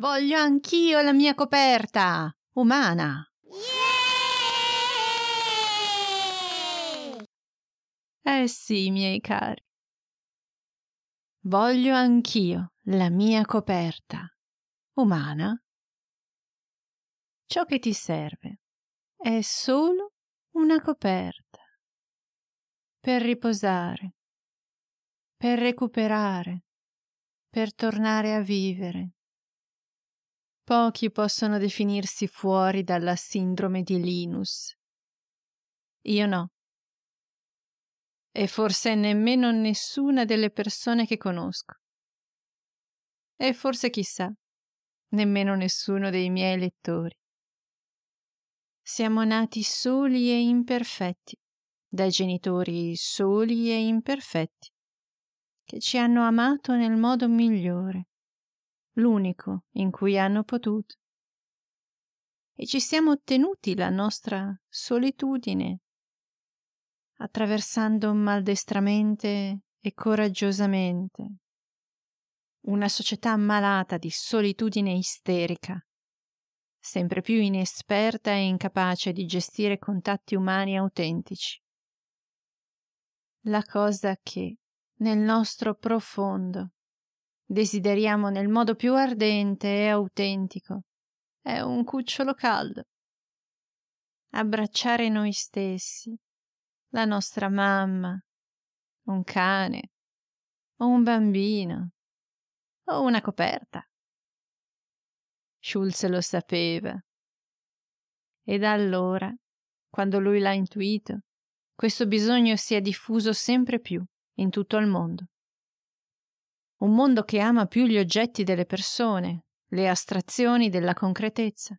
Voglio anch'io la mia coperta umana. Yeah! Eh sì, miei cari. Voglio anch'io la mia coperta umana. Ciò che ti serve è solo una coperta per riposare, per recuperare, per tornare a vivere. Pochi possono definirsi fuori dalla sindrome di Linus. Io no. E forse nemmeno nessuna delle persone che conosco. E forse chissà, nemmeno nessuno dei miei lettori. Siamo nati soli e imperfetti, dai genitori soli e imperfetti, che ci hanno amato nel modo migliore l'unico in cui hanno potuto. E ci siamo ottenuti la nostra solitudine, attraversando maldestramente e coraggiosamente una società malata di solitudine isterica, sempre più inesperta e incapace di gestire contatti umani autentici. La cosa che, nel nostro profondo, desideriamo nel modo più ardente e autentico è un cucciolo caldo. Abbracciare noi stessi, la nostra mamma, un cane, o un bambino, o una coperta. Schulz lo sapeva. E da allora, quando lui l'ha intuito, questo bisogno si è diffuso sempre più in tutto il mondo un mondo che ama più gli oggetti delle persone, le astrazioni della concretezza,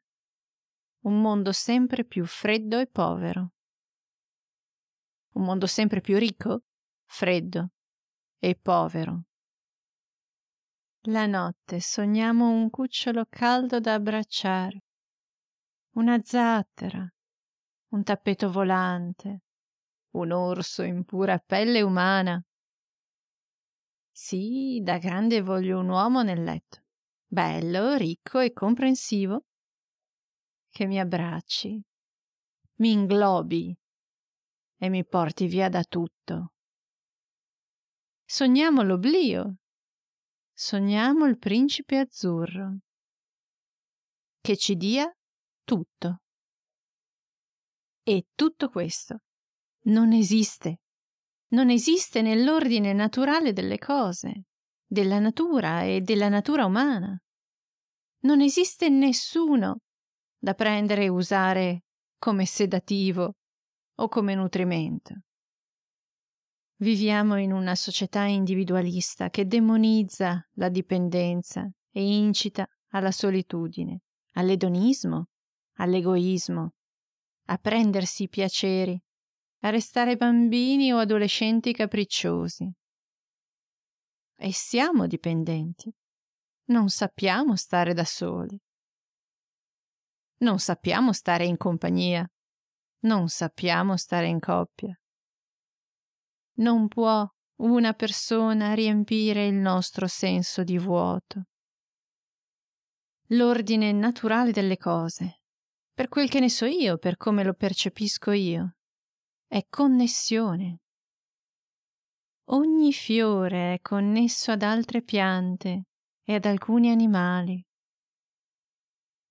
un mondo sempre più freddo e povero, un mondo sempre più ricco, freddo e povero. La notte sogniamo un cucciolo caldo da abbracciare, una zattera, un tappeto volante, un orso in pura pelle umana, sì, da grande voglio un uomo nel letto, bello, ricco e comprensivo, che mi abbracci, mi inglobi. E mi porti via da tutto. Sogniamo l'oblio, sogniamo il principe azzurro, che ci dia tutto. E tutto questo non esiste non esiste nell'ordine naturale delle cose, della natura e della natura umana. Non esiste nessuno da prendere e usare come sedativo o come nutrimento. Viviamo in una società individualista che demonizza la dipendenza e incita alla solitudine, all'edonismo, all'egoismo, a prendersi i piaceri a restare bambini o adolescenti capricciosi. E siamo dipendenti. Non sappiamo stare da soli. Non sappiamo stare in compagnia. Non sappiamo stare in coppia. Non può una persona riempire il nostro senso di vuoto. L'ordine naturale delle cose, per quel che ne so io, per come lo percepisco io, è connessione. Ogni fiore è connesso ad altre piante e ad alcuni animali.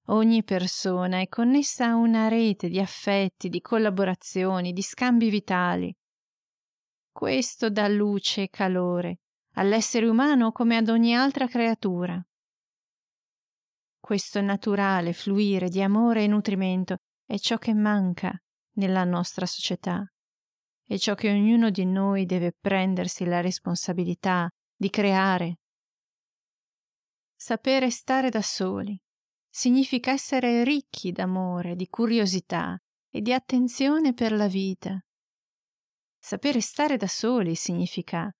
Ogni persona è connessa a una rete di affetti, di collaborazioni, di scambi vitali. Questo dà luce e calore all'essere umano come ad ogni altra creatura. Questo naturale fluire di amore e nutrimento è ciò che manca nella nostra società e ciò che ognuno di noi deve prendersi la responsabilità di creare. Sapere stare da soli significa essere ricchi d'amore, di curiosità e di attenzione per la vita. Sapere stare da soli significa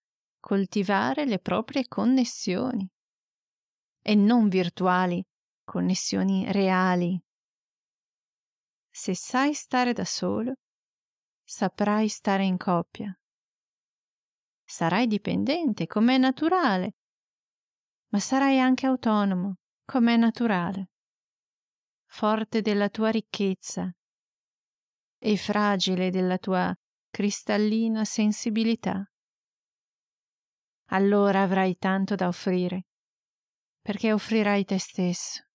coltivare le proprie connessioni e non virtuali, connessioni reali se sai stare da solo, saprai stare in coppia. Sarai dipendente, come è naturale, ma sarai anche autonomo, com'è naturale, forte della tua ricchezza e fragile della tua cristallina sensibilità. Allora avrai tanto da offrire, perché offrirai te stesso